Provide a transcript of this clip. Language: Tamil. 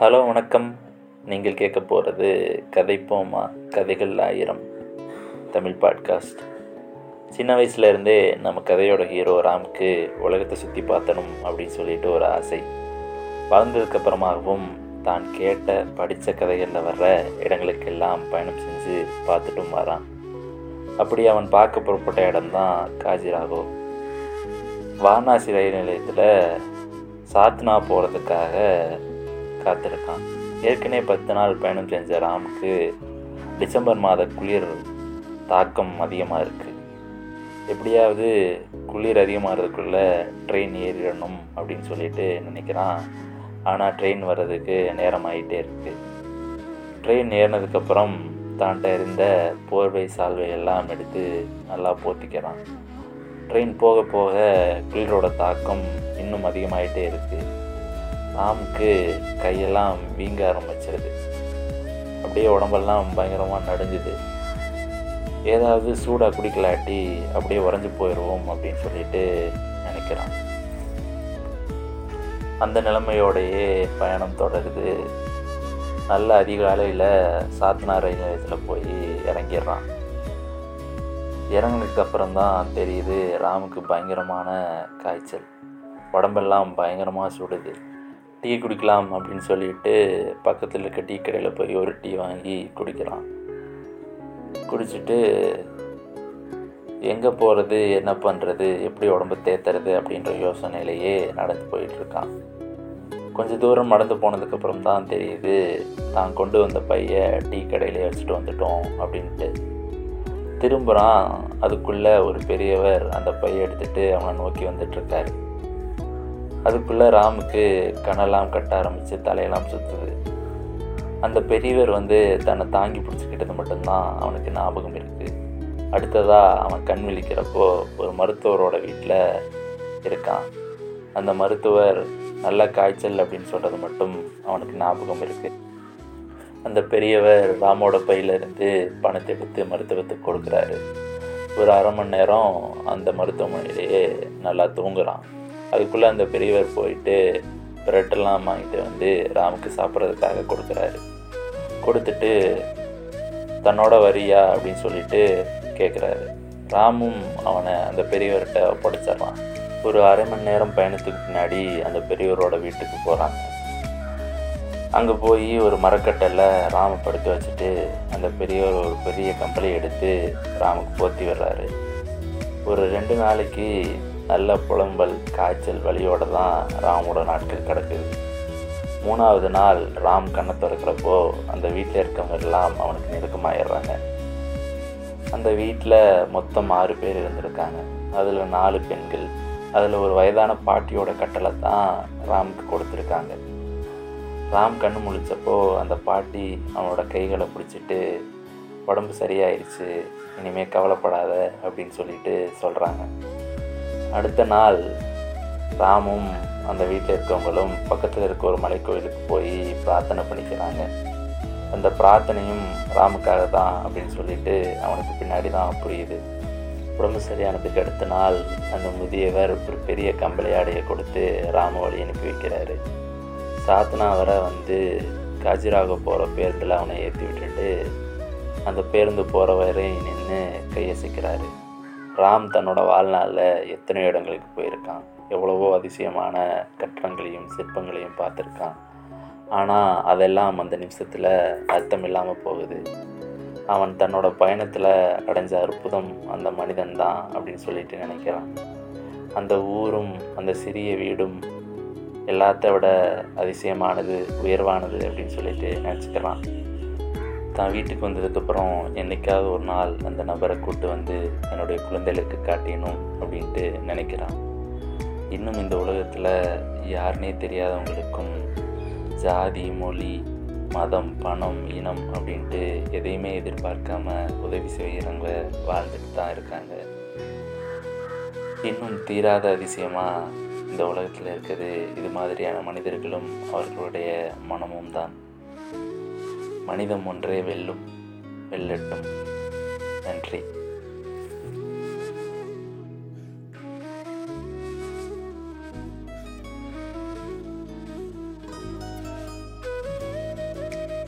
ஹலோ வணக்கம். நீங்கள் கேட்க போகிறது கதைப்போமா? கதைகள் ஆயிரம். தமிழ் பாட்காஸ்ட். சின்ன வயசுலேருந்தே நம்ம கதையோட ஹீரோ ராம்க்கு உலகத்தை சுற்றி பார்த்தணும் அப்படின்னு சொல்லிட்டு ஒரு ஆசை. வளர்ந்ததுக்கப்புறமாகவும் தான் கேட்ட படித்த கதைகளில் வர்ற இடங்களுக்கெல்லாம் பயணம் செஞ்சு பார்த்துட்டும் வரான். அப்படி அவன் பார்க்க புறப்பட்ட இடம்தான் காஜிராகோ. வாரணாசி ரயில் நிலையத்தில் சாத்னா போகிறதுக்காக காத்திருக்கான். ஏற்கனவே பத்து நாள் பயணம் செஞ்ச ராமுக்கு டிசம்பர் மாத குளிர் தாக்கம் அதிகமாக இருக்குது எப்படியாவது குளிர் அதிகமாகிறதுக்குள்ளே ட்ரெயின் ஏறிடணும் அப்படின்னு சொல்லிட்டு நினைக்கிறான். ஆனால் ட்ரெயின் வர்றதுக்கு நேரம் ஆகிட்டே இருக்குது ட்ரெயின் ஏறினதுக்கப்புறம் தாண்ட இருந்த போர்வை சால்வை எல்லாம் எடுத்து நல்லா போத்திக்கிறான். ட்ரெயின் போக போக குளிரோட தாக்கம் இன்னும் அதிகமாகிட்டே இருக்குது ராமுக்கு கையெல்லாம் வீங்க ஆரம்பிச்சிருது. அப்படியே உடம்பெல்லாம் பயங்கரமாக நடுஞ்சுது. ஏதாவது சூடாக குடிக்கலாட்டி அப்படியே உறைஞ்சி போயிடுவோம் அப்படின்னு சொல்லிட்டு நினைக்கிறான். அந்த நிலைமையோடையே பயணம் தொடருது. நல்ல அதிகாலையில் சாத்னா ரயில் நிலையத்தில் போய் இறங்கிடுறான். இறங்கினதுக்கு அப்புறம் தான் தெரியுது ராமுக்கு பயங்கரமான காய்ச்சல். உடம்பெல்லாம் பயங்கரமாக சுடுது. டீ குடிக்கலாம் அப்படின்னு சொல்லிட்டு பக்கத்தில் இருக்க டீ கடையில் போய் ஒரு டீ வாங்கி குடிக்கிறான். குடிச்சிட்டு எங்கே போகிறது என்ன பண்ணுறது எப்படி உடம்பு தேத்துறது? அப்படின்ற யோசனையிலேயே நடந்து போயிட்டுருக்கான் கொஞ்சம் தூரம் நடந்து போனதுக்கப்புறம் தான் தெரியுது தான் கொண்டு வந்த பைய டீ கடையிலே வச்சுட்டு வந்துட்டோம் அப்படின்ட்டு. திரும்புகிறான் அதுக்குள்ளே ஒரு பெரியவர் அந்த பையை எடுத்துகிட்டு அவனை நோக்கி வந்துட்டுருக்காரு அதுக்குள்ளே ராமுக்கு கண்ணெல்லாம் கட்ட ஆரம்பித்து தலையெல்லாம் சுற்றுது அந்த பெரியவர் வந்து தன்னை தாங்கி பிடிச்சிக்கிட்டது மட்டும்தான் அவனுக்கு ஞாபகம் இருக்குது அடுத்ததாக அவன் கண் விழிக்கிறப்போ ஒரு மருத்துவரோட வீட்டில் இருக்கான். அந்த மருத்துவர் நல்ல காய்ச்சல் அப்படின்னு சொல்கிறது மட்டும் அவனுக்கு ஞாபகம் இருக்குது அந்த பெரியவர் ராமோட பையிலிருந்து பணத்தை எடுத்து மருத்துவத்துக்கு கொடுக்குறாரு. ஒரு அரை மணி நேரம் அந்த மருத்துவமனையிலேயே நல்லா தூங்குறான். அதுக்குள்ளே அந்த பெரியவர் போயிட்டு ப்ரெட்டெல்லாம் வாங்கிட்டு வந்து ராமுக்கு சாப்பிட்றதுக்காக கொடுக்குறாரு. கொடுத்துட்டு தன்னோட வரியா அப்படின்னு சொல்லிட்டு கேட்குறாரு ராமும் அவனை அந்த பெரியவர்கிட்ட ஒப்படைச்சிட்றான் ஒரு அரை மணி நேரம் பயணத்துக்கு பின்னாடி அந்த பெரியவரோட வீட்டுக்கு போகிறாங்க அங்கே போய் ஒரு மரக்கட்டையில் ராம படுத்து வச்சுட்டு அந்த பெரியவர் ஒரு பெரிய கம்பளி எடுத்து ராமுக்கு போற்றி வர்றாரு. ஒரு ரெண்டு நாளைக்கு நல்ல புலம்பல் காய்ச்சல் வலியோடு தான் ராமோட நாட்கள் கிடக்குது. மூணாவது நாள் ராம் கண்ணை திறக்கிறப்போ அந்த வீட்டில் இருக்கவங்க எல்லாம் அவனுக்கு நெருக்கமாயிடுறாங்க. அந்த வீட்டில் மொத்தம் ஆறு பேர் இருந்திருக்காங்க. அதில் நாலு பெண்கள். அதில் ஒரு வயதான பாட்டியோட கட்டளை தான் ராமுக்கு கொடுத்துருக்காங்க. ராம் கண்ணு முழிச்சப்போ அந்த பாட்டி அவனோட கைகளை பிடிச்சிட்டு உடம்பு சரியாயிருச்சு இனிமேல் கவலைப்படாத அப்படின்னு சொல்லிட்டு சொல்கிறாங்க அடுத்த நாள் ராமும் அந்த வீட்டில் இருக்கவங்களும் பக்கத்தில் இருக்க ஒரு மலைக்கோயிலுக்கு போய் பிரார்த்தனை பண்ணிக்கிறாங்க. அந்த பிரார்த்தனையும் ராமுக்காக தான் அப்படின்னு சொல்லிட்டு அவனுக்கு பின்னாடி தான் புரியுது. உடம்பு சரியானதுக்கு அடுத்த நாள் அந்த முதியவர் ஒரு பெரிய கம்பளி ஆடையை கொடுத்து ராம வழி அனுப்பி வைக்கிறாரு. சாத்தனா வர வந்து காஜிராக போகிற பேருந்தில் அவனை ஏற்றி விட்டுட்டு அந்த பேருந்து போகிற வரையும் நின்று கையசிக்கிறாரு. ராம் தன்னோட வாழ்நாளில் எத்தனையோ இடங்களுக்கு போயிருக்கான். எவ்வளவோ அதிசயமான கட்டடங்களையும் சிற்பங்களையும் பார்த்துருக்கான். ஆனால் அதெல்லாம் அந்த நிமிஷத்தில் அர்த்தம் இல்லாமல் போகுது. அவன் தன்னோட பயணத்தில் அடைஞ்ச அற்புதம் அந்த மனிதன் தான் அப்படின்னு சொல்லிட்டு நினைக்கிறான். அந்த ஊரும் அந்த சிறிய வீடும் எல்லாத்த விட அதிசயமானது உயர்வானது அப்படின்னு சொல்லிட்டு நினச்சிக்கிறான். தான் வீட்டுக்கு வந்ததுக்கப்புறம் என்றைக்காவது ஒரு நாள் அந்த நபரை கூட்டு வந்து என்னுடைய குழந்தைகளுக்கு காட்டினோம் அப்படின்ட்டு நினைக்கிறான். இன்னும் இந்த உலகத்தில் யாருனே தெரியாதவங்களுக்கும் ஜாதி மொழி மதம் பணம் இனம் அப்படின்ட்டு எதையுமே எதிர்பார்க்காம உதவி செய்கிறவங்க வாழ்ந்துட்டு தான் இருக்காங்க. இன்னும் தீராத அதிசயமாக இந்த உலகத்தில் இருக்கிறது இது மாதிரியான மனிதர்களும் அவர்களுடைய மனமும் தான். மனிதம் ஒன்றே வெல்லும் வெல்லட்டும். நன்றி.